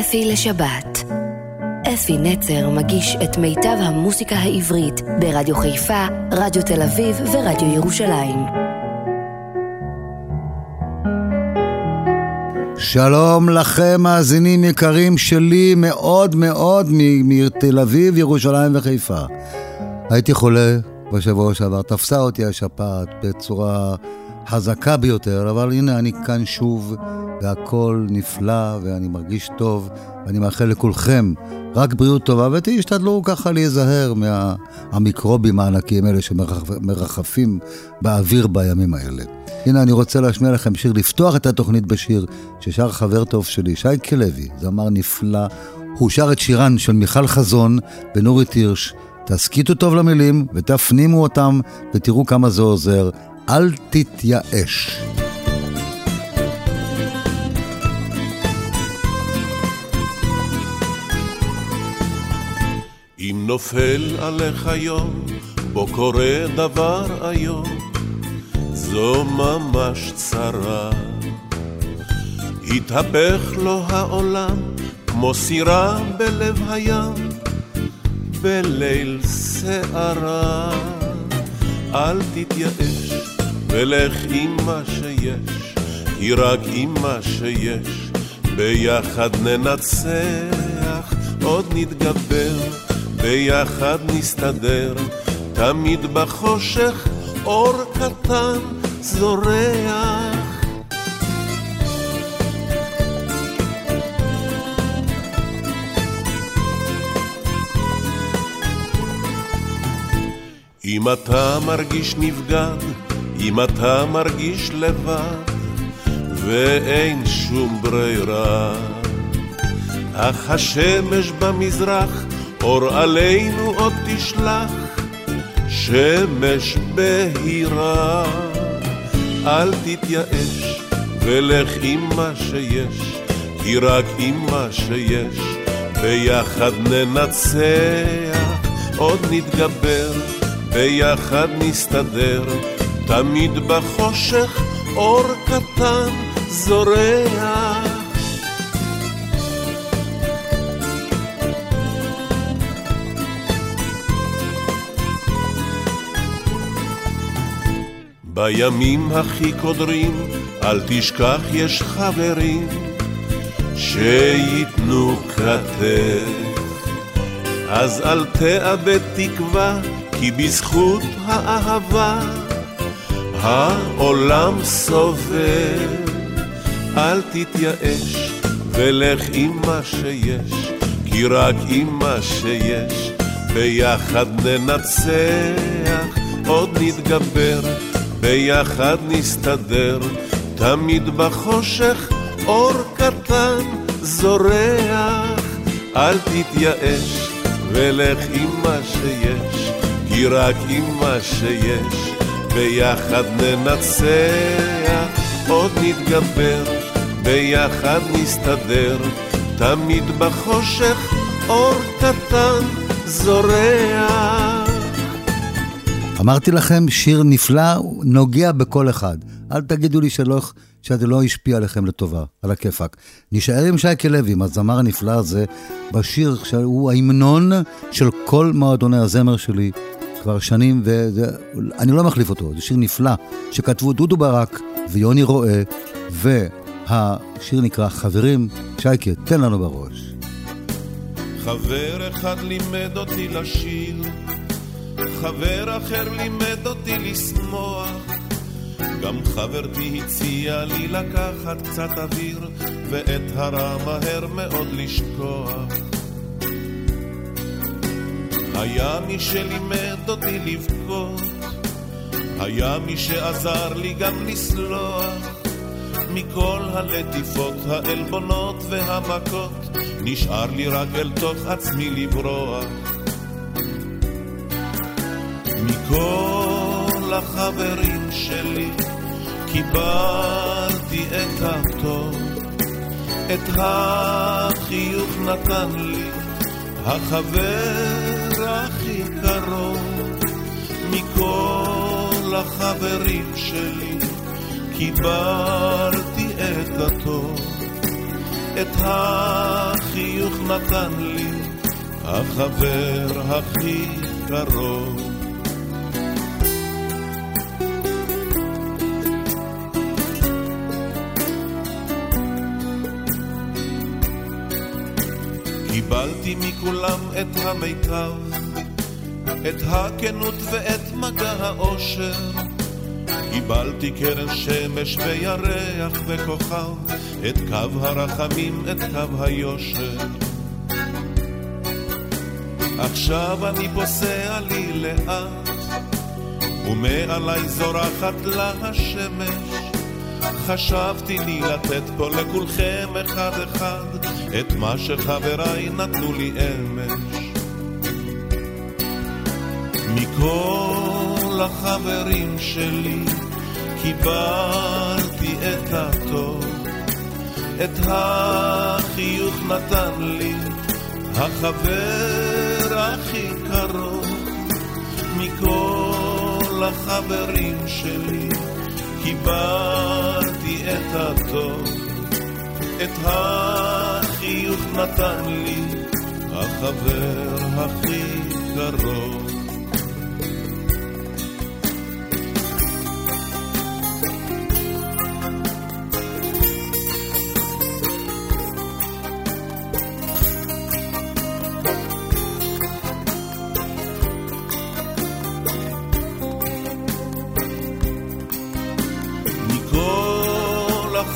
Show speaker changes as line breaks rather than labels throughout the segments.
אפי לשבת. אפי נצר מגיש את מיטב המוסיקה העברית ברדיו חיפה, רדיו תל אביב ורדיו ירושלים.
שלום לכם, מאזינים יקרים שלי מאוד מאוד מתל אביב, ירושלים וחיפה. הייתי חולה בשבוע שעבר, תפסה אותי השפעת בצורה חזקה ביותר, אבל הנה אני כאן שוב, והכל נפלא, ואני מרגיש טוב, ואני מאחל לכולכם רק בריאות טובה, ותשתדלו ככה להיזהר מהמיקרובים הענקיים האלה שמרחפים באוויר בימים האלה. הנה, אני רוצה להשמיע לכם שיר, לפתוח את התוכנית בשיר ששר חבר טוב שלי, שייקה לוי, זמר נפלא. הוא שר את שירן של מיכל חזון ונורית הירש. תסכיתו טוב למילים ותפנימו אותם ותראו כמה זה עוזר. אל תתייאש.
נופל עליך יום, בו קורה דבר איום, זו ממש צרה. התהפך לו העולם, כמו סירה בלב הים, בליל שערה. אל תתייאש, ולך עם מה שיש, כי רק עם מה שיש, ביחד ננצח, עוד נתגבר, ביחד נסתדר, תמיד בחושך אור קטן זורח. אם אתה מרגיש נבגד, אם אתה מרגיש לבד, ואין שום ברירה, אך השמש במזרח, אור עלינו עוד תשלח, שמש בהירה. אל תתייאש, ולך עם מה שיש, כי רק עם מה שיש, ביחד ננצח, עוד נתגבר. ביחד נסתדר, תמיד בחושך אור קטן זורח. בימים הכי קודרים, אל תשכח יש חברים שייתנו כתף. אז אל תאבד תקווה, כי בזכות האהבה העולם סובל. אל תתייאש ולך עם מה שיש, כי רק עם מה שיש ביחד ננצח, עוד נתגבר, ביחד נסתדר, תמיד בחושך אור קטן זורח. אל תתייאש ולך עם מה שיש. כי רק עם מה שיש, ביחד ננצח, עוד נתגבר, ביחד נסתדר, תמיד בחושך אור קטן זורח.
אמרתי לכם, שיר נפלא, נוגע בכל אחד. אל תגידו לי שלא, שזה לא השפיע עליכם לטובה, על הכיפאק. נשאר עם שייקה לוי, עם הזמר הנפלא הזה, בשיר שהוא ההמנון של כל מועדוני הזמר שלי, כבר שנים, ואני לא מחליף אותו, זה שיר נפלא, שכתבו דודו ברק ויוני רואה, והשיר נקרא חברים, שייקה, תן לנו בראש.
חבר אחד לימד אותי לשיר, חבר אחר לימד אותי לשמוח, גם חברתי הציעה לי לקחת קצת אוויר, ואת הרע מהר מאוד לשכוח. היה מי שלימד אותי לבכות, היה מי שעזר לי גם לסלוח. מכל הלטיפות, העלבונות והמכות, נשאר לי רק אל תוך עצמי לברוח. מכל החברים שלי קיבלתי את הטוב, את החיוך נתן לי החבר הכי קרוב. מכל החברים שלי קיבלתי את הטוב, את החיוך נתן לי החבר הכי קרוב. קיבלתי מכולם את המיטב, את הכנות ואת מגע האושר. קיבלתי קרן שמש וירח וכוכב, את קו הרחמים, את קו היושר. עכשיו אני פוסע לי לאט, ומעלי זורחת לה השמש. חשבתי לי לתת פה לכולכם אחד אחד את מה שחבריי נתנו לי אמש. מכל החברים שלי קיבלתי את הטוב, את החיוך נתן לי החבר הכי קרוב מכל החברים שלי קיבלתי את הטוב, את החיוך נתן לי החבר הכי קרוב.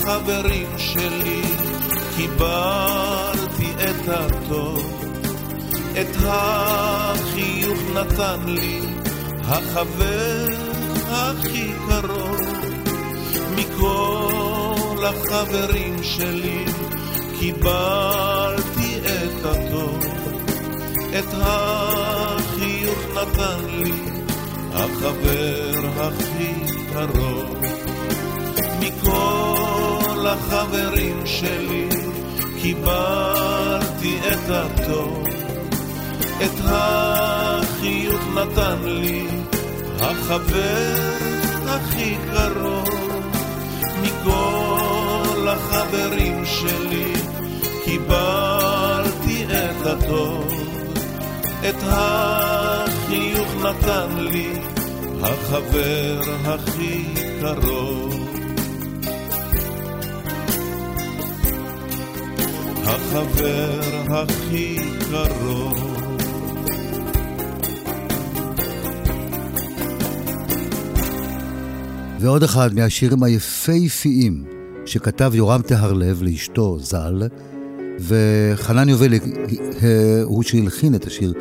החברים שלי קיבלתי את הטוב, את החיוך נתן לי החבר הכי קרוב. מכל החברים שלי קיבלתי את הטוב, את החיוך נתן לי החבר הכי קרוב. מכל לחברים שלי, קיבלתי את הטוב, את החיוך נתן לי החבר הכי קרוב. מכל החברים שלי, קיבלתי את הטוב, את החיוך נתן לי החבר הכי קרוב. החבר הכי קרוב.
ועוד אחד מהשירים היפהפיים שכתב יורם טהרלב לאשתו ז"ל, וחנן יובל הוא שהלחין את השיר.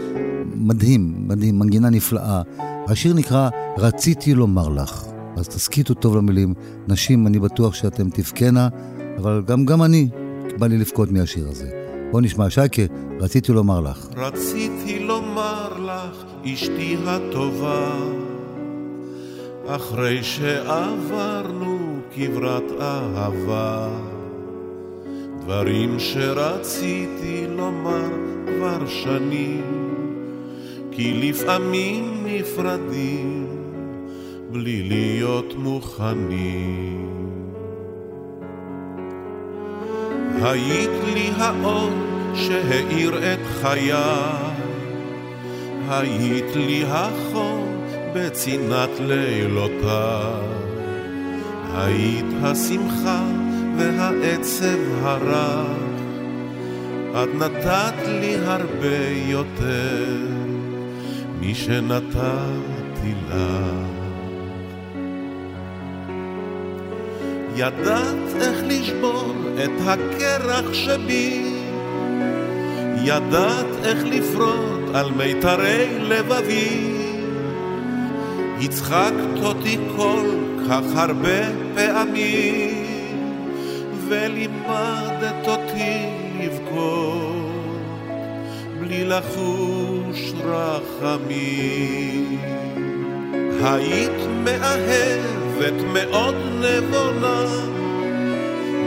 מדהים, מדהים, מנגינה נפלאה. השיר נקרא "רציתי לומר לך". אז תסכיתו טוב למילים. נשים, אני בטוח שאתם תבכנה, אבל גם, גם אני בא לי לבכות מהשיר הזה. בוא נשמע, שייקה, רציתי לומר לך.
רציתי לומר לך, אשתי הטובה, אחרי שעברנו כברת אהבה, דברים שרציתי לומר כבר שנים, כי לפעמים נפרדים בלי להיות מוכנים. היית לי האור שהאיר את חיי, היית לי החום בצנעת לילותיי, היית השמחה והעצב הרע, את נתת לי הרבה יותר משנתתי לך. ידעת איך לשבור את הקרח שבי, ידעת איך לפרוט על מיתרי לבבי. הצחקת אותי כל כך הרבה פעמים, ולימדת אותי לבכות בלי לחוש רחמים. היית מאהב אוהבת מאוד נבונה,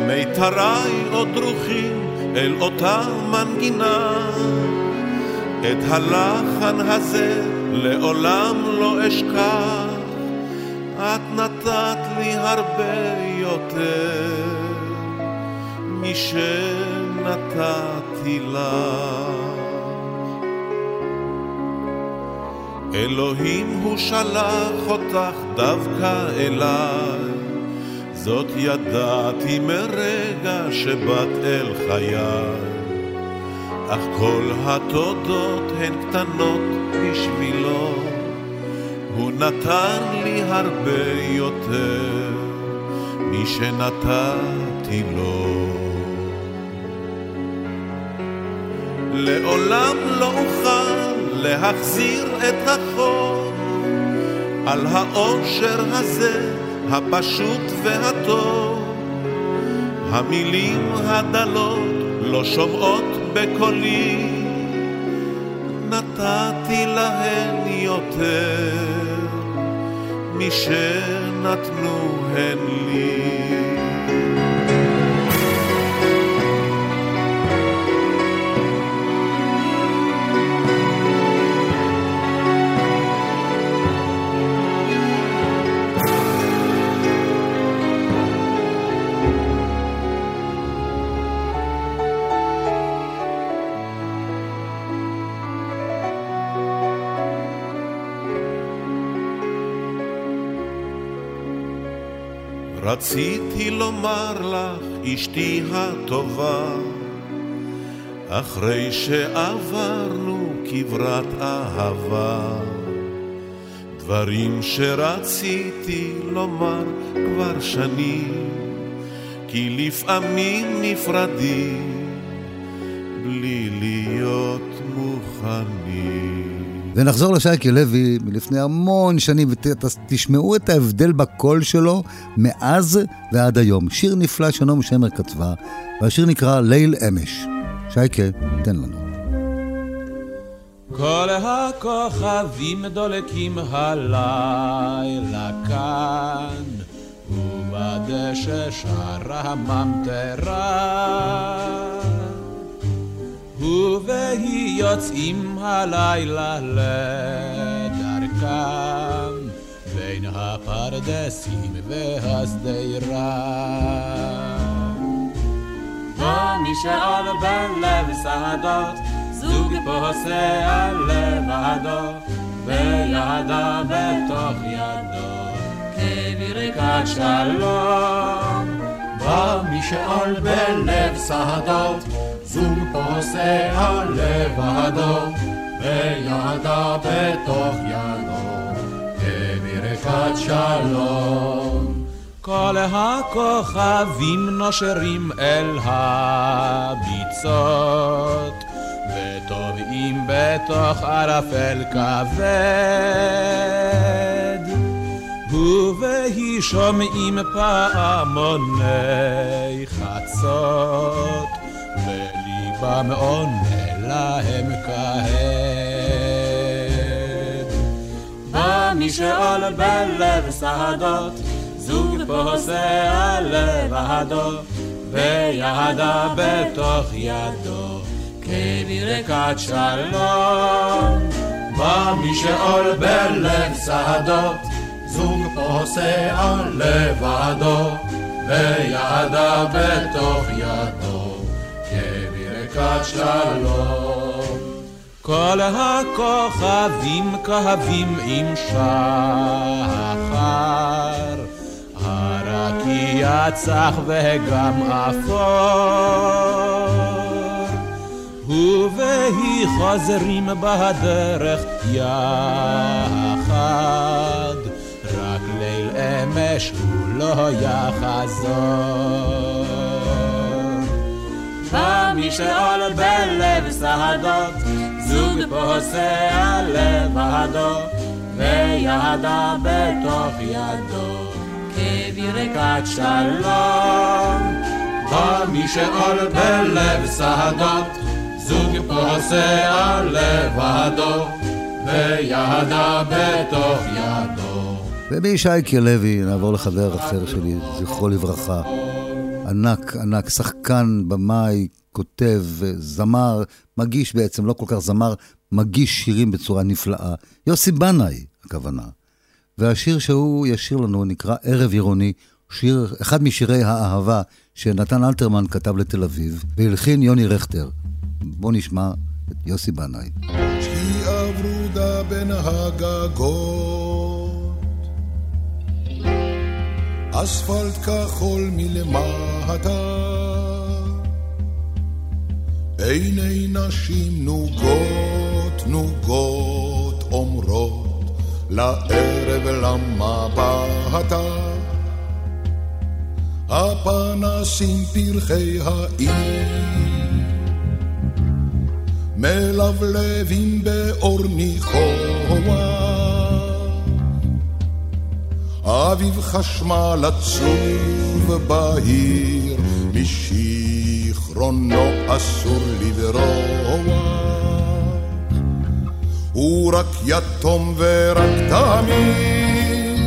מיתריי עוד דרוכים אל אותה מנגינה. את הלחן הזה לעולם לא אשכח, את נתת לי הרבה יותר משנתתי שנתתי לך. אלוהים הוא שלח אותך דווקא אליי, זאת ידעתי מרגע שבאת אל חיי. אך כל התודות הן קטנות בשבילו, הוא נתן לי הרבה יותר משנתתי לו. לעולם לא אוכל להחזיר את החור על האושר הזה, הפשוט והטוב. המילים הדלות לא שומעות בקולי, נתתי להן יותר משנתנו הן לי. רציתי לומר לך, אשתי הטובה, אחרי שעברנו כברת אהבה, דברים שרציתי לומר כבר שנים, כי לפעמים נפרדים בלי להיות מוכנים.
ונחזור לשייקי לוי מלפני המון שנים, ותשמעו את ההבדל בקול שלו מאז ועד היום. שיר נפלא שנעמי שמר כתבה, והשיר נקרא ליל אמש. שייקה, תן לנו.
כל הכוכבים דולקים הלילה כאן, ובדשא שרה הממטרה. ובהי יוצאים הלילה לדרכם בין הפרדסים והשדרה. ומשאל בלב שדות זוג פוסע לבדו וידה בתוך ידו כברכת שלום. ומשאל בלב שדות זוג פוסע לבדו, וידה בתוך ידו, כברכת שלום. כל הכוכבים נושרים אל הביצות, וטובעים בתוך ערפל כבד. ובהי שומעים פעמוני חצות, עונה להם כהד. בא משאול בלב שדות, זוג פוסע לבדו, וידה בתוך ידו, כברכת שלום. בא משאול בלב שדות, זוג פוסע לבדו, וידה בתוך ידו. ברכת שלום. כל הכוכבים כהבים עם שחר, הרקיע צח וגם אפור. ובהי חוזרים בדרך יחד, רק ליל אמש הוא לא יחזור. משאול בלב שדות, זוג פוסע לבדו, וידה בתוך ידו, כברכת שלום. בא משאול בלב שדות, זוג פוסע לבדו, וידה בתוך ידו.
ומשייקי לוי נעבור לחבר אחר שלי, זכרו לברכה. ענק, ענק, שחקן, במאי, כותב, זמר, מגיש בעצם, לא כל כך זמר, מגיש שירים בצורה נפלאה. יוסי בנאי, הכוונה. והשיר שהוא ישיר לנו נקרא ערב עירוני, שיר, אחד משירי האהבה שנתן אלתרמן כתב לתל אביב, והלחין יוני רכטר. בואו נשמע את יוסי בנאי.
שקיעה ורודה בין הגגות, אספלט כחול מלמטה, עיני נשים נוגות נוגות אומרות לערב למבטה. הפנסים פרחי העיר מלבלבים באור ניחוח. אביב חשמל עצוב בהיר, משיכרונו אסור לברוח. הוא רק יתום ורק תמיד,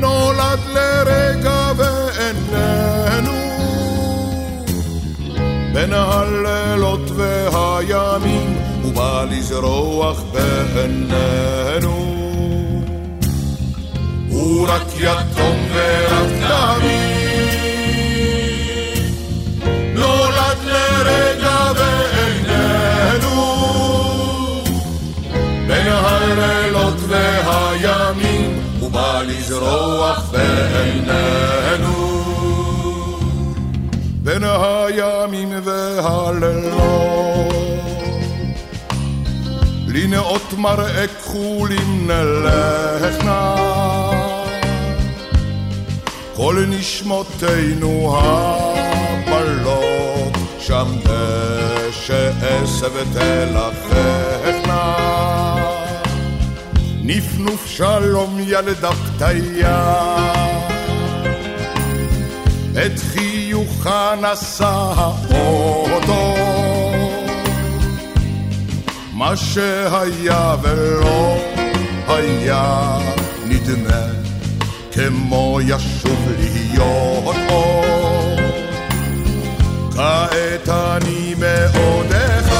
נולד לרגע ואיננו. בין הלילות והימים, הוא בא לזרוח בעינינו. הוא רק יתום ורק תמיד, נולד לרגע בעינינו. בין הלילות והימים, הוא בא לזרוח בעינינו. בין הימים והלילות. לנאות מראה כחולים נלכנה, כל נשמותינו הבלות, שם דשא עשב ותלככנה. נפנוף שלום ילדה פתיה, את חיוכה נשא האוטו. מה שהיה ולא היה נדמה כמו ישוב להיות עוד. כעת אני מאוד אחד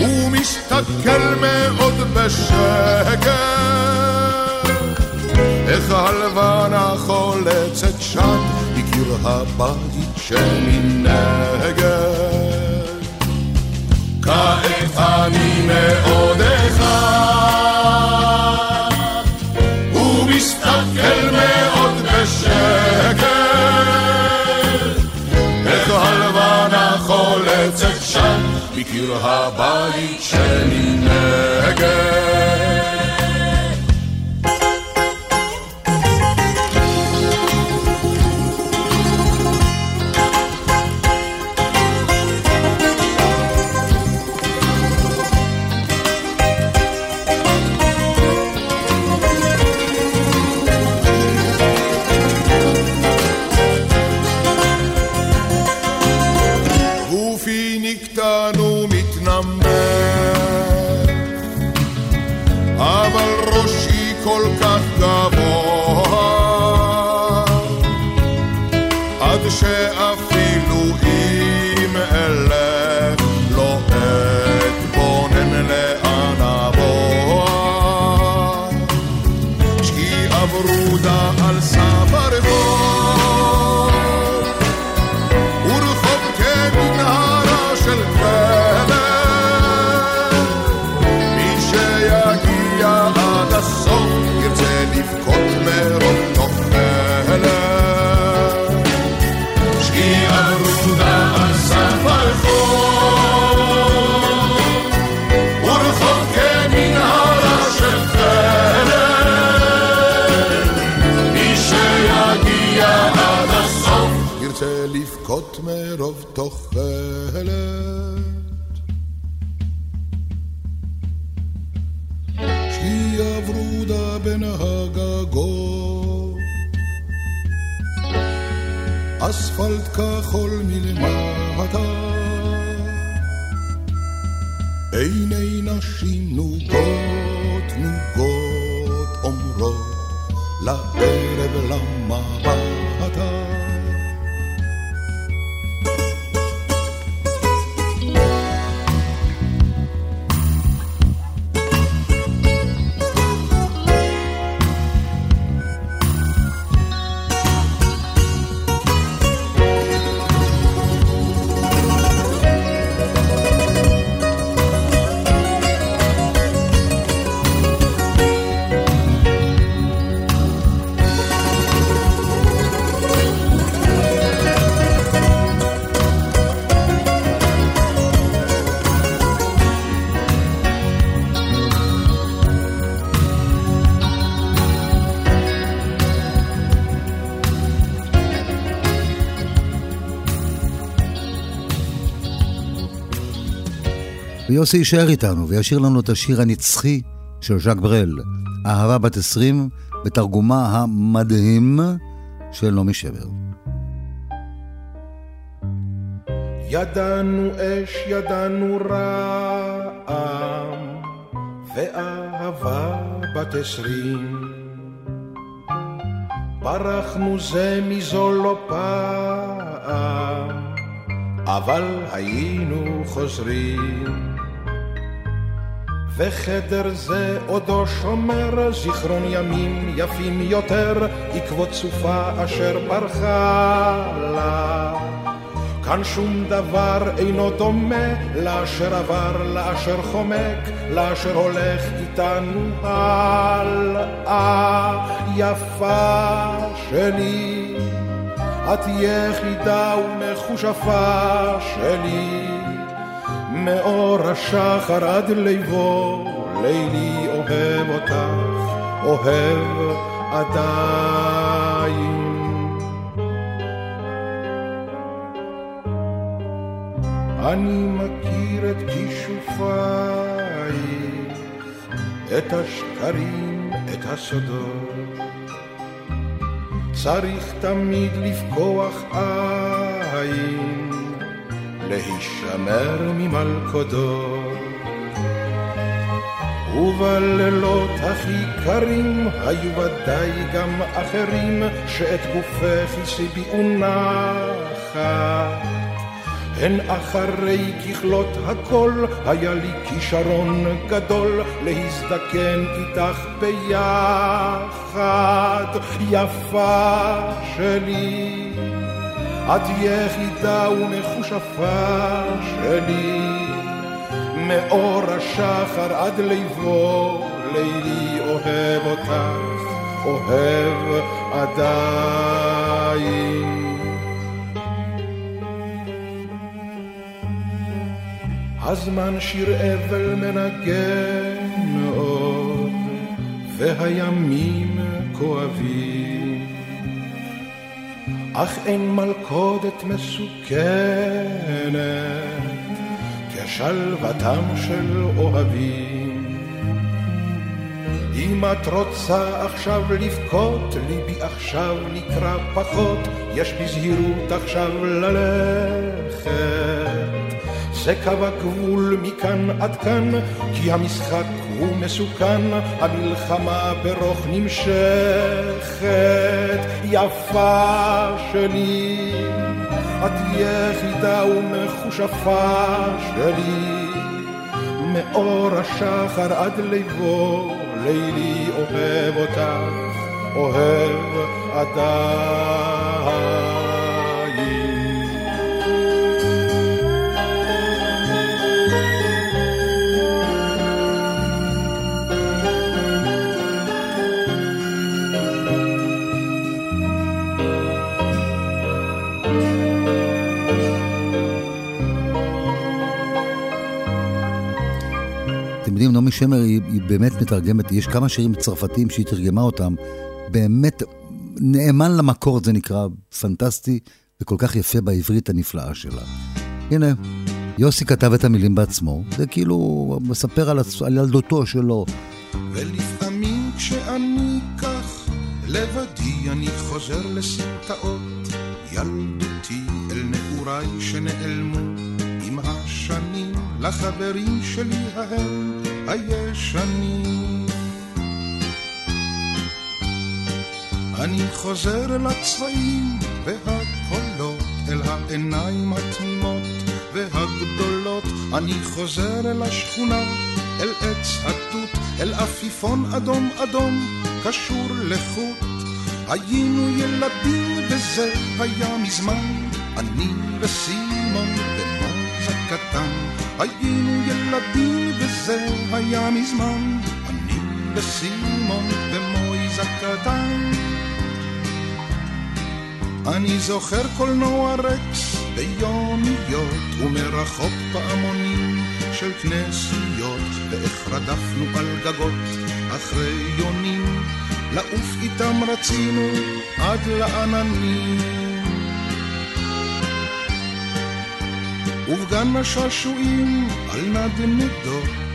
ומסתכל מאוד בשקט איך הלבנה חולצת שם מקיר הבית שמנגד כעת אני מאוד בשקט איך הלבנה חולצת שם מקיר הבית שמנגד אספלט כחול מלמטה, עיני נשים נוגות
ויוסי יישאר איתנו וישאיר לנו את השיר הנצחי של ז'אק ברל, אהבה בת עשרים, בתרגומה המדהים של נעמי שבר.
ידענו אש, ידענו רעם, ואהבה בת עשרים. ברחנו זה מזו לא פעם, אבל היינו חוזרים. וחדר זה עודו שומר זיכרון ימים יפים יותר, עקבות סופה אשר ברחה לה. כאן שום דבר אינו דומה לאשר עבר, לאשר חומק, לאשר הולך איתנו הלאה. יפה שלי, את יחידה ומחושפה שלי, מאור השחר עד ליבו, לילי אוהב אותך, אוהב עדיין. אני מכיר את כישופייך, את השקרים, את הסודות. צריך תמיד לפקוח עין, להישמר ממלכודות. ובלילות הכי קרים היו ודאי גם אחרים שאת גופך הסיביאו נחת. הן אחרי ככלות הכל, היה לי כישרון גדול להזדקן איתך ביחד, יפה שלי. את יחידה ומחושפה שלי, מאור השחר עד ליבו, לילי אוהב אותך, אוהב עדיין. הזמן שיר אבל מנגן מאוד, והימים כואבים. אך אין מלכודת מסוכנת כשלוותם של אוהבים. אם את רוצה עכשיו לבכות, ליבי עכשיו נקרא פחות, יש בזהירות עכשיו ללכת. זה קו הגבול מכאן עד כאן, כי המשחק הוא מסוכן, המלחמה ברוך נמשכת. יפה שלי, את יחידה ומחושפה שלי, מאור השחר עד ליבו, לילי אוהב אותך, אוהב עדיין.
יודעים, נעמי שמר היא, היא באמת מתרגמת, יש כמה שירים צרפתיים שהיא תרגמה אותם, באמת נאמן למקור זה נקרא, פנטסטי וכל כך יפה בעברית הנפלאה שלה. הנה, יוסי כתב את המילים בעצמו, זה כאילו מספר על, על ילדותו שלו.
ולפעמים כשאני כך לבדי אני חוזר לסמטאות ילדותי אל נעוריי שנעלמו עם השנים לחברים שלי ההם הישנים. אני חוזר אל הצבעים והקולות, אל העיניים התמימות והגדולות. אני חוזר אל השכונה, אל עץ התות, אל עפיפון אדום אדום, קשור לחוט. היינו ילדים וזה היה מזמן, אני וסימון ומוזה קטן. היינו ילדים וזה היה מזמן, אני וסימון ומויזה קטן. אני זוכר קולנוע רקס ביומיות ומרחוק פעמונים של כנסיות ואיך רדפנו על גגות אחרי יונים לעוף איתם רצינו עד לעננים ובגן השעשועים על נדנדות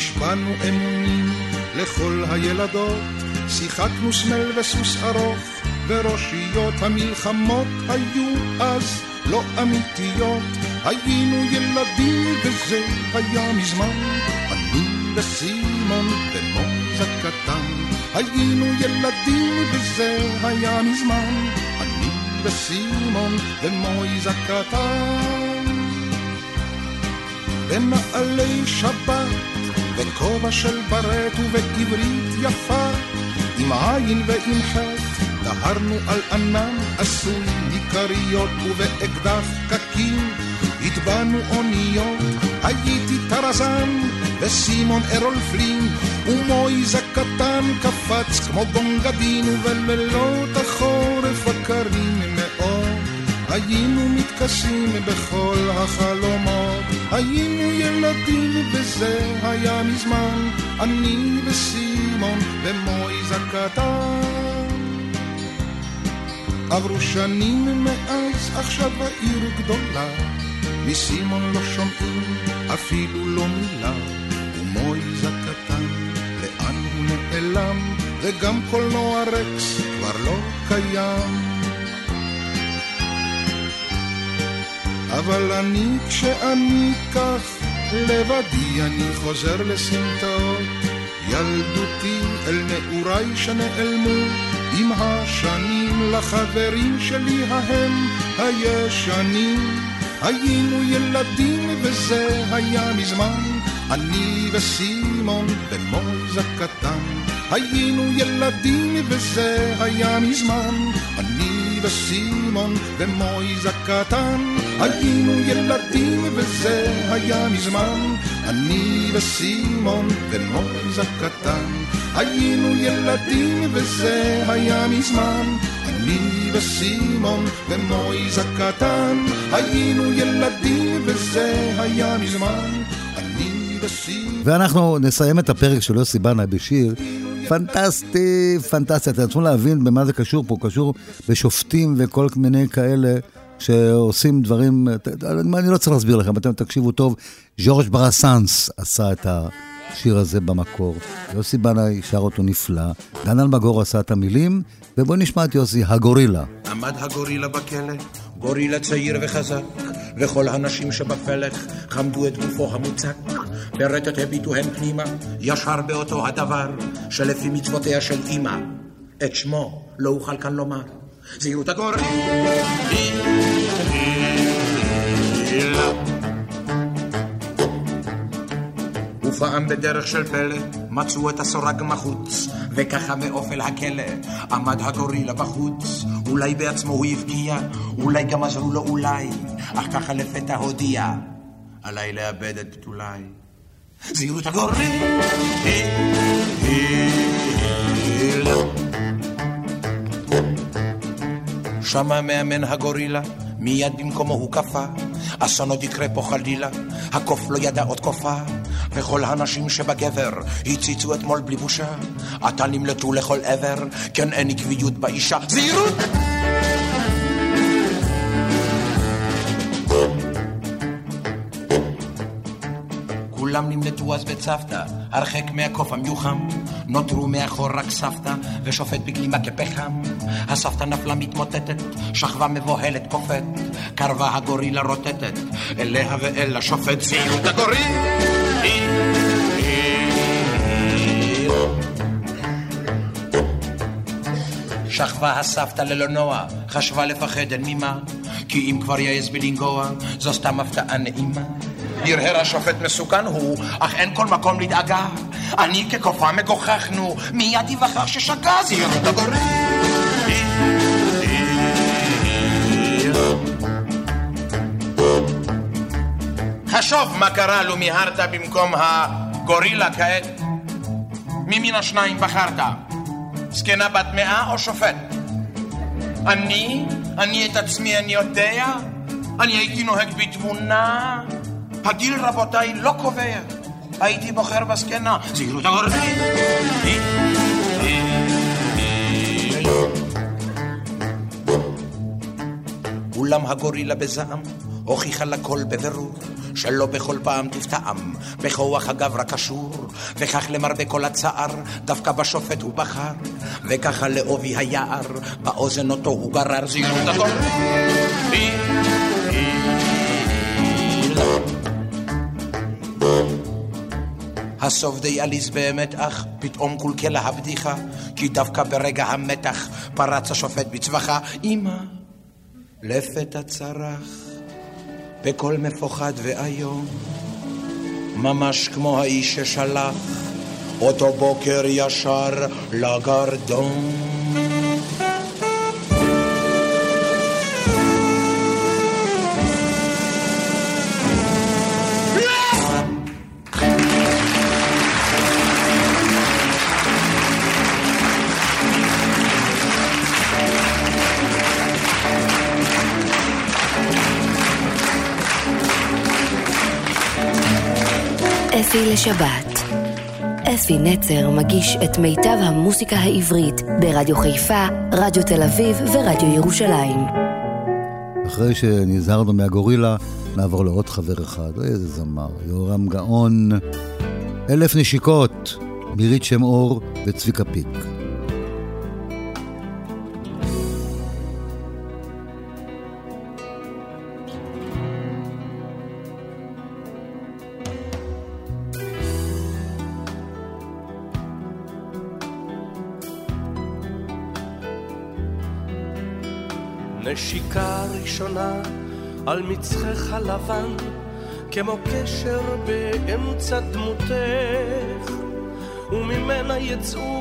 נשבענו אמונים לכל הילדות. שיחקנו סמל וסוס ארוך וראשיות המלחמות היו אז לא אמיתיות. היינו ילדים וזה היה מזמן. אני וסימון ומוזה קטן היינו ילדים וזה היה מזמן. אני וסימון ומויזה קטן בנעלי שבת בכובע של ברט ובעברית יפה עם עין ועם חטא דהרנו על ענן עשוי מכריות ובאקדח קקים. הטבענו אוניות הייתי טרזן וסימון ארול פלין ומויז הקטן קפץ כמו בונגדין ובלילות החורף הקרים מאוד. היינו מתכסים בכל החלומות היינו ילדים וזה היה מזמן אני וסימון ומויז הקטן. עברו שנים מאז עכשיו העיר גדולה. מסימון לא שומעים אפילו לא מילה ומויז הקטן לאן הוא נעלם? וגם קולנוע רקס כבר לא קיים. אבל אני כשאני כך לבדי אני חוזר לסמטאות ילדותי אל נעוריי שנעלמו עם השנים לחברים שלי ההם הישנים. היינו ילדים וזה היה מזמן אני וסימון ומויז הקטן היינו ילדים וזה היה מזמן אני וסימון ומויז הקטן היינו ילדים וזה היה מזמן. אני וסימון ומויז הקטן היינו ילדים וזה היה מזמן. אני וסימון ומויז הקטן היינו ילדים וזה היה מזמן. אני וסימון
ואנחנו נסיים את הפרק של יוסי בנאי בשיר. פנטסטי, פנטסטי. אתם צריכים להבין במה זה קשור פה, קשור בשופטים וכל מיני כאלה שעושים דברים, אני לא צריך להסביר לכם, אתם תקשיבו טוב. ז'ורג' ברסאנס עשה את השיר הזה במקור. יוסי בנאי שר אותו נפלא. דן אלמגור עשה את המילים, ובואו נשמע את יוסי, הגורילה.
עמד הגורילה בכלא, גורילה צעיר וחזק, וכל הנשים שבפלך חמדו את גופו המוצק. ברטט הביטו הם פנימה, ישר באותו הדבר, שלפי מצוותיה של אמא. את שמו לא אוכל כאן לומר. זהירות הגורילה. ופעם בדרך של פלא מצאו את הסורג מחוץ, וככה מאופל הכלא עמד הגורילה בחוץ. אולי בעצמו הוא הבקיע, אולי גם עזרו לו אולי, אך ככה לפתע הודיע, עליי לאבד את בתולי. זהירות הגורילה. שמע מאמן הגורילה, מיד במקומו הוא קפא. אסון עוד יקרה פה חלילה, הקוף לא ידע עוד קופה, וכל הנשים שבגבר הציצו אתמול בלי בושה. עתה נמלטו לכל עבר, כן אין עקביות באישה. זהירות! כולם נמלטו אז בצוותא, הרחק מהקוף המיוחם. נותרו מאחור רק סבתא, ושופט בגלימה כפחם. הסבתא נפלה מתמוטטת, שכבה מבוהלת קופאת. קרבה הגורילה רוטטת, אליה ואל השופט ציות הגורילה. שכבה הסבתא ללא נוע, חשבה לפחד אין ממה, כי אם כבר יעז בלנגוע, זו סתם הפתעה נעימה. הרהר השופט מסוכן הוא, אך אין כל מקום לדאגה. אני כקופה מגוחכנו, מיד יבחר ששגה, זהירות הגורם. חשוב מה קרה לו מיהרת במקום הגורילה כעת. מי מן השניים בחרת? זקנה בת מאה או שופט? אני? אני את עצמי אני יודע? אני הייתי נוהג בתבונה? הגיל רבותיי לא קובע. הייתי בוחר בזקנה. זהירות הגורמים. אולם הגורילה בזעם הוכיחה לכל בבירור שלא בכל פעם תפתעם בכוח הגבר הקשור וכך למרבה כל הצער דווקא בשופט הוא בחר וככה לעובי היער באוזן אותו הוא גרר את הכל הסוף די עליז באמת, אך פתאום קולקלה הבדיחה, כי דווקא ברגע המתח פרץ השופט בצווחה, אמא, לפתע צרח, בקול מפוחד ואיום, ממש כמו האיש ששלח אותו בוקר ישר לגרדום.
אפי לשבת. אפי נצר מגיש את מיטב המוסיקה העברית ברדיו חיפה, רדיו תל אביב ורדיו ירושלים.
אחרי שנזהרנו מהגורילה, נעבור לעוד חבר אחד, איזה זמר, יורם גאון, אלף נשיקות, מירית שם אור וצביקה פיק.
ראשונה על מצחך הלבן, כמו קשר באמצע דמותך, וממנה יצאו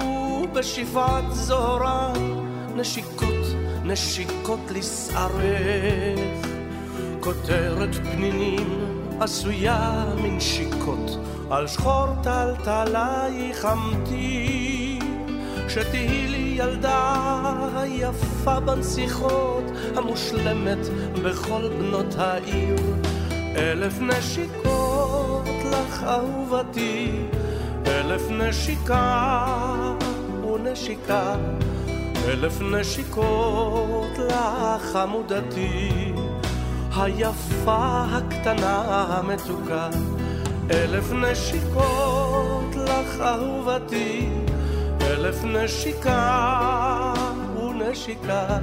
בשבעת זוהרה נשיקות, נשיקות לשערך. כותרת פנינים עשויה מנשיקות, על שחור טלטלייך אמתי, שתהי לי ילדה היפה בנסיכות, המושלמת בכל בנות העיר. אלף נשיקות לך אהובתי, אלף נשיקה ונשיקה, אלף נשיקות לך עמודתי, היפה הקטנה המתוקה, אלף נשיקות לך אהובתי, אלף נשיקה ונשיקה,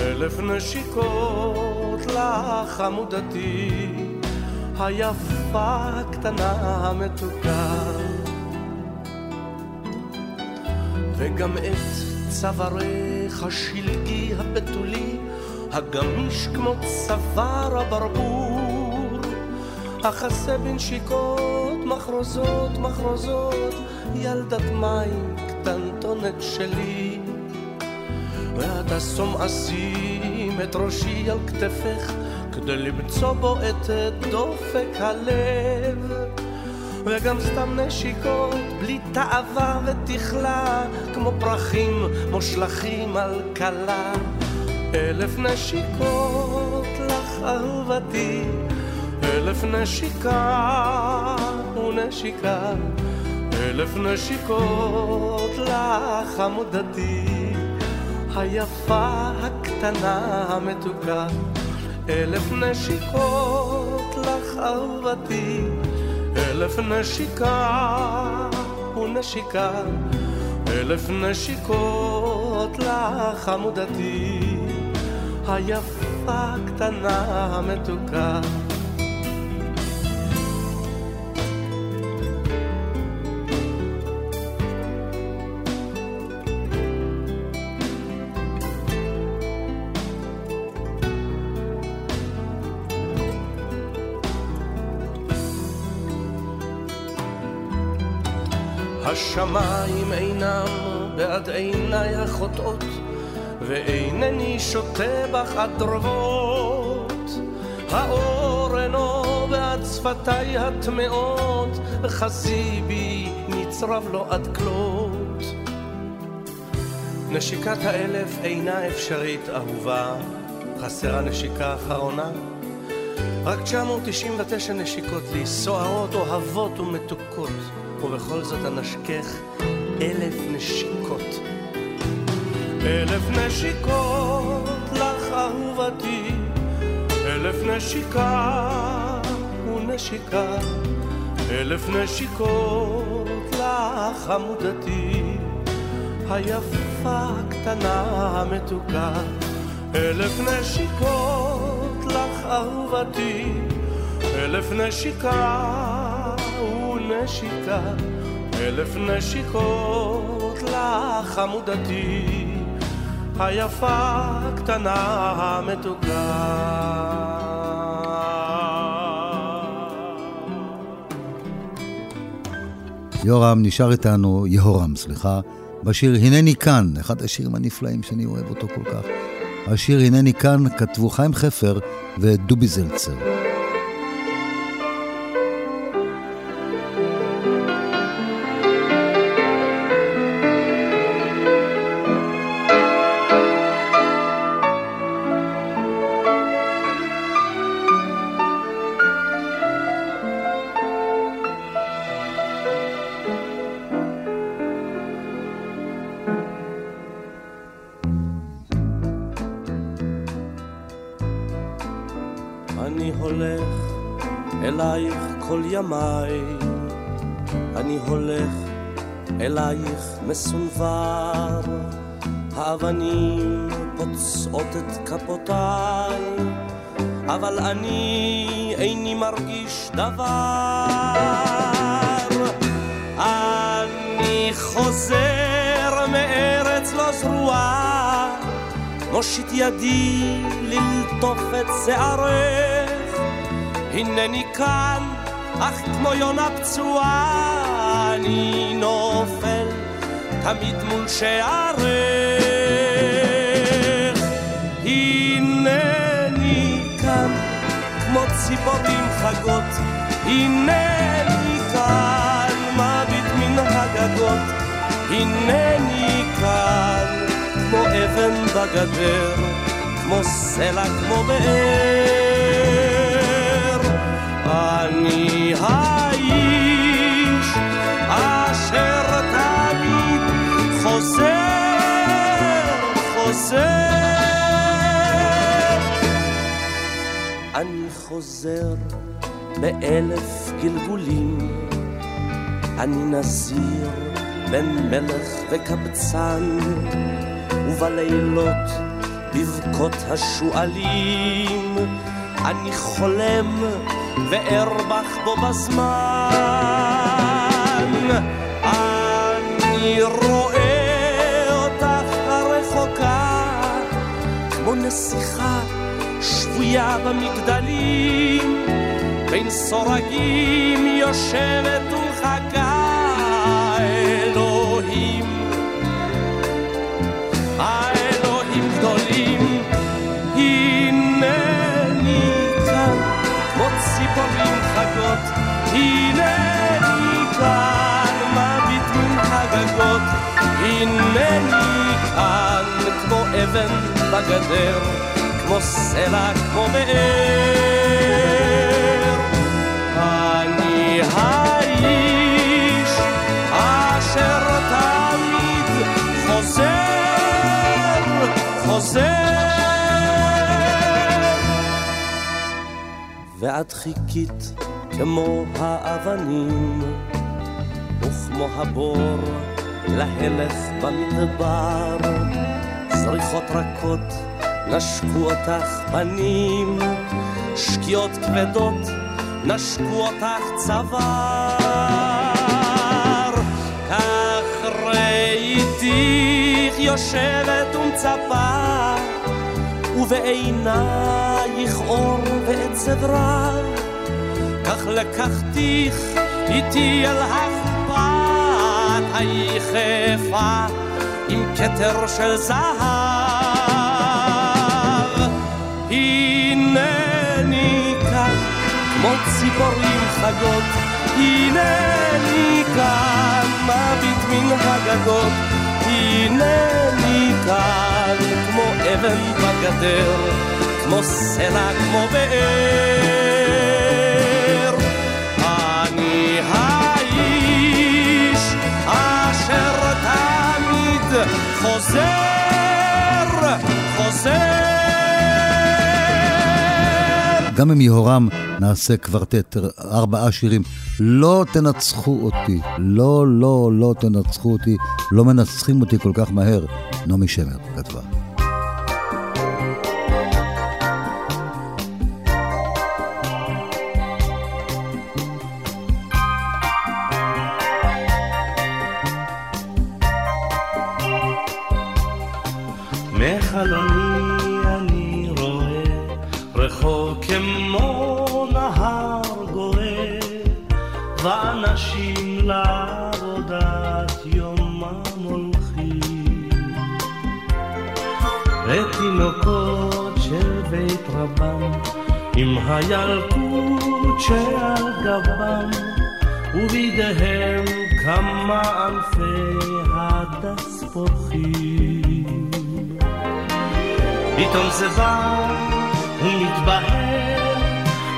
אלף נשיקות לך עמודתי, היפה הקטנה המתוקה. וגם את צווארך השלגי הבתולי, הגמיש כמו צוואר הברבור, החסה בנשיקות, מחרוזות, מחרוזות, ילדת מים קטנטונת שלי. ואת אשום אשים את ראשי על כתפך, כדי למצוא בו את דופק הלב. וגם סתם נשיקות, בלי תאווה ותכלה, כמו פרחים מושלכים על כלה. אלף נשיקות לך אהובתי, אלף נשיקה ונשיקה, אלף נשיקות לך עמודתי, היפה הקטנה המתוקה. אלף נשיקות לך אהובתי, אלף נשיקה ונשיקה, אלף נשיקות לך עמודתי, היפה הקטנה המתוקה. השמיים אינם בעד עיניי החוטאות, ואינני שותה בך עד דרבות. האור אינו בעד שפתיי הטמאות, וחזי בי נצרב לו עד כלות. נשיקת האלף אינה אפשרית, אהובה, חסרה נשיקה אחרונה. רק 999 נשיקות לי, סוערות, אוהבות ומתוקות. ובכל זאת אנשכך אלף נשיקות. אלף נשיקות לך אהובתי, אלף נשיקה ונשיקה, אלף נשיקות לך עמודתי, היפה קטנה מתוקה, אלף נשיקות אהובתי, אלף נשיקה ונשיקה, אלף נשיקות לך עמודתי. היפה קטנה המתוקה.
יורם נשאר איתנו, יהורם, סליחה, בשיר "הנני כאן", אחד השירים הנפלאים שאני אוהב אותו כל כך. השיר "הנני כאן" כתבו חיים חפר ודובי זלצר.
ימיי, אני הולך אלייך מסונבר, האבנים פוצעות את כפותיי, אבל אני איני מרגיש דבר. אני חוזר מארץ לא זרועה, מושיט ידי ללטוף את שערך, הנני כאן אך כמו יונה פצועה אני נופל תמיד מול שערך. הנני כאן כמו ציפורים חגות, הנני כאן מביט מן הגגות, הנני כאן כמו אבן בגדר, כמו סלע כמו באר. אני האיש אשר תמיד חוזר, חוזר. אני חוזר באלף גלגולים, אני נזיר בין מלך וקבצן, ובלילות בבכות השועלים, אני חולם וארבח בו בזמן. אני רואה אותך הרחוקה, כמו נסיכה שבויה במגדלים, בין סורגים יושבת הנני כאן כמו אבן בגדר, כמו סלע, כמו באר. אני האיש אשר תמיד חוזר, חוזר ואת חיכית כמו האבנים, וכמו הבור להלך במדבר. זריחות רכות נשקו אותך פנים, שקיעות כבדות נשקו אותך צוואר. כך ראיתיך יושבת ומצפה ובעינייך אור ועצב רב, כך לקחתיך איתי אל היחפה עם כתר של זהב. הנני כאן כמו ציפורים חגות, הנני כאן מביט מן הגגות, הנני כאן כמו אבן בגדר, כמו סלע, כמו באר. חוזר, חוזר.
גם עם יהורם נעשה קוורטט, ארבעה שירים. לא תנצחו אותי, לא, לא, לא תנצחו אותי, לא מנצחים אותי כל כך מהר. נעמי שמר כתבה.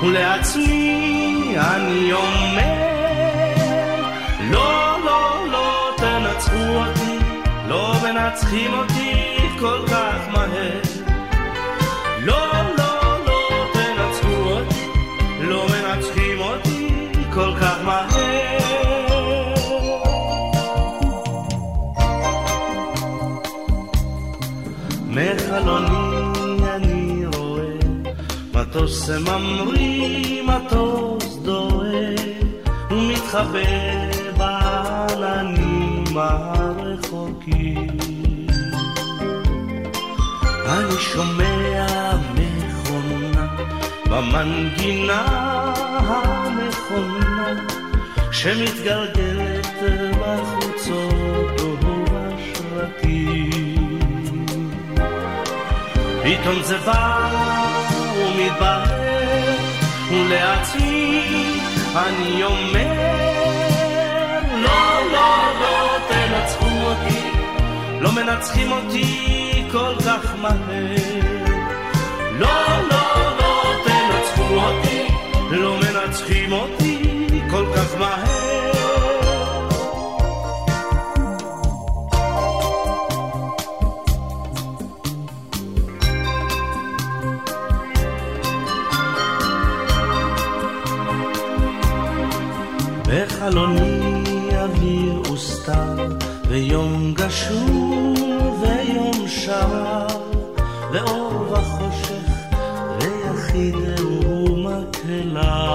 ולעצמי אני אומר, לא, לא, לא תנצחו אותי, לא מנצחים אותי מטוס ממריא, מטוס דוהה, ומתחבא בעננים הרחוקים. אני שומע מכונה במנגינה הנכונה שמתגלגלת בחוצות ובשרקים. פתאום זה בא ומתבהר ולעצמי אני אומר לא, לא, לא תנצחו אותי לא מנצחים אותי כל כך מהר. לא, לא, לא תנצחו אותי, לא מנצחים אותי כל כך מהר. בחלוני אוויר וסתר ויום גשור ויום שרר ואור וחושך ויחיד ומקהלה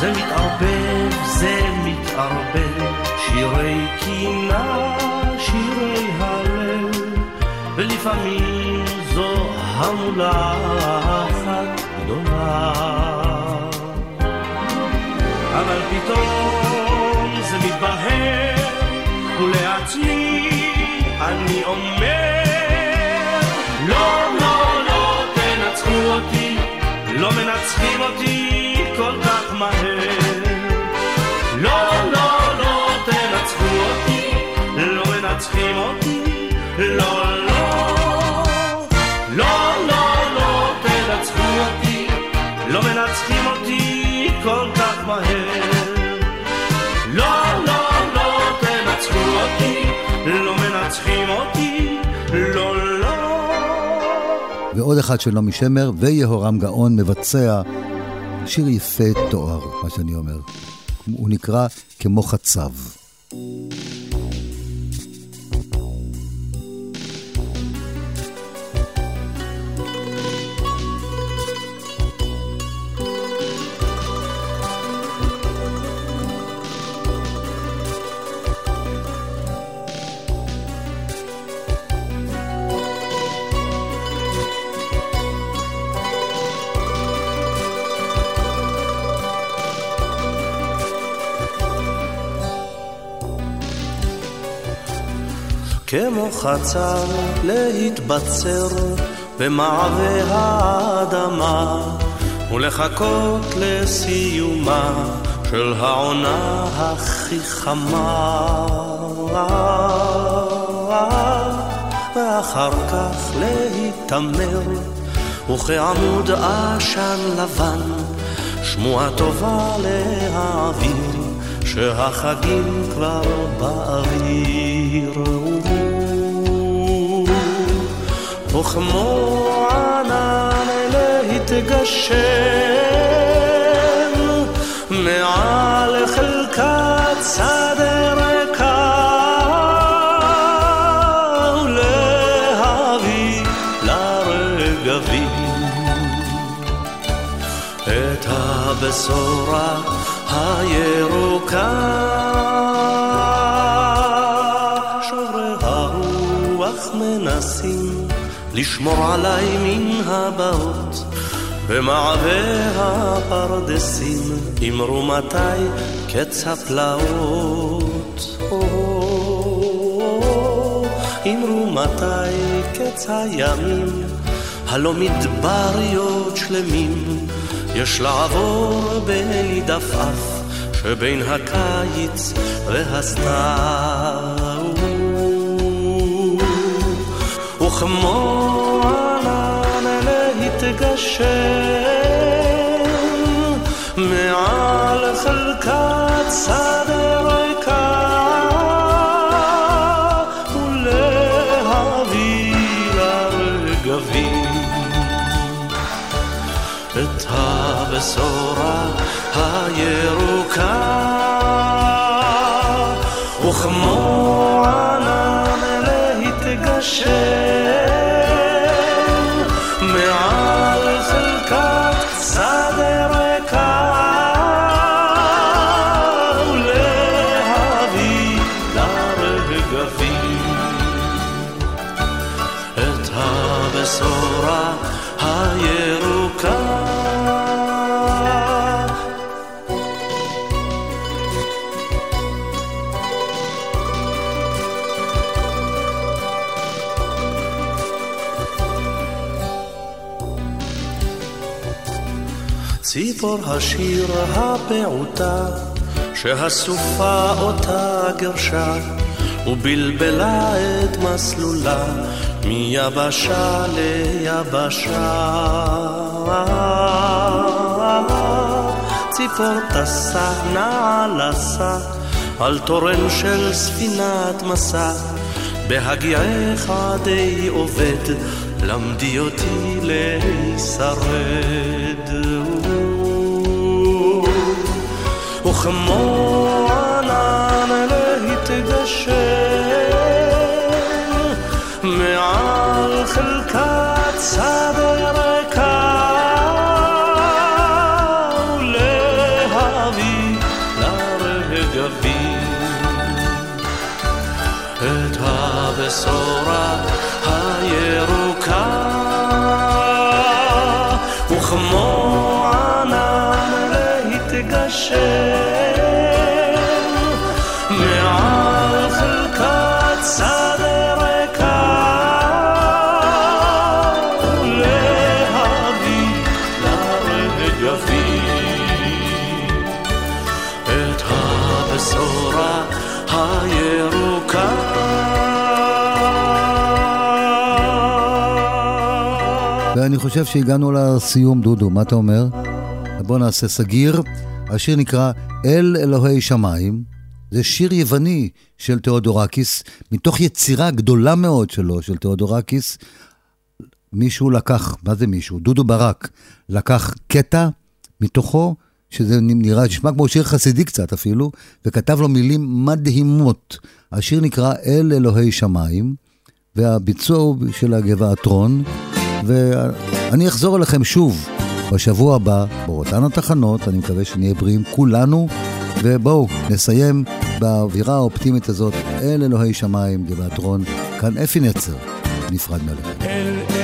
זה מתערבב, זה מתערבב שירי קינה, שירי הלל ולפעמים זו המולה אבל פתאום זה מתבהר, ולעצמי אני אומר, לא, לא, לא תנצחו אותי, לא מנצחים אותי כל כך מהר.
ועוד אחד של נעמי שמר ויהורם גאון מבצע שיר יפה תואר, מה שאני אומר. הוא נקרא כמו חצב.
כמו חצר להתבצר במעבה האדמה ולחכות לסיומה של העונה הכי חמה. ואחר כך להתעמר וכעמוד עשן לבן שמועה טובה להעביר שהחגים כבר באוויר וכמו ענן להתגשם מעל חלקת שדה ריקה ולהביא לרגבים את הבשורה הירוקה לשמור עליי מן הבאות. במעבה הפרדסים אמרו מתי קץ הפלאות? אמרו מתי קץ הימים? הלא מדבריות שלמים. יש לעבור בליד עפעף שבין הקיץ והסתיו וכמו להתגשם מעל חלקת שדה ריקה ולהביא לרגבים את הבשורה הירוקה השיר הפעוטה שהסופה אותה גרשה ובלבלה את מסלולה מיבשה ליבשה. ציפור טסה נעלסה על תורן של ספינת מסע בהגיעך די עובד למדי אותי להישרד וכמו ענן
חושב שהגענו לסיום, דודו, מה אתה אומר? בוא נעשה סגיר. השיר נקרא אל אלוהי שמיים. זה שיר יווני של תיאודורקיס, מתוך יצירה גדולה מאוד שלו, של תיאודורקיס. מישהו לקח, מה זה מישהו? דודו ברק לקח קטע מתוכו, שזה נראה, נשמע כמו שיר חסידי קצת אפילו, וכתב לו מילים מדהימות. השיר נקרא אל אלוהי שמיים, והביצוע הוא של הגבעתרון, ואני אחזור אליכם שוב. בשבוע הבא, באותן התחנות, אני מקווה שנהיה בריאים כולנו, ובואו נסיים באווירה האופטימית הזאת, אל אלוהי שמיים, גבעתרון, כאן אפי נצר, נפרד מלך.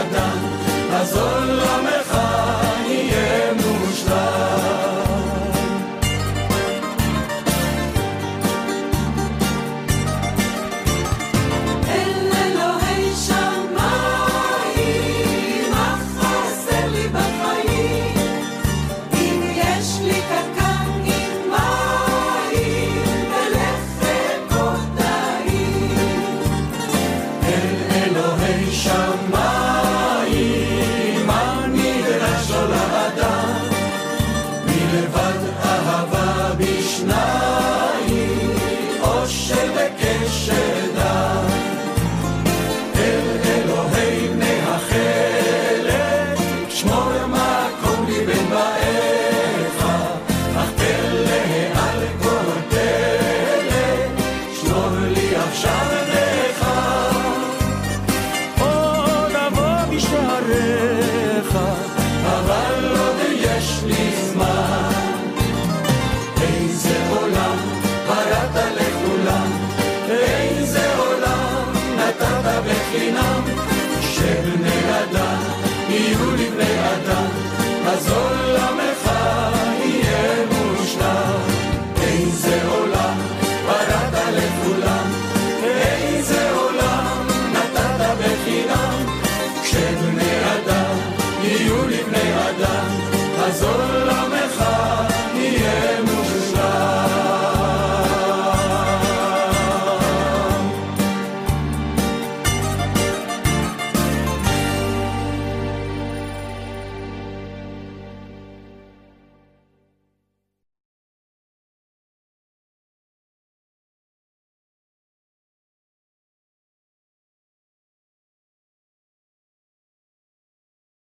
אדם, יהיה מושלם.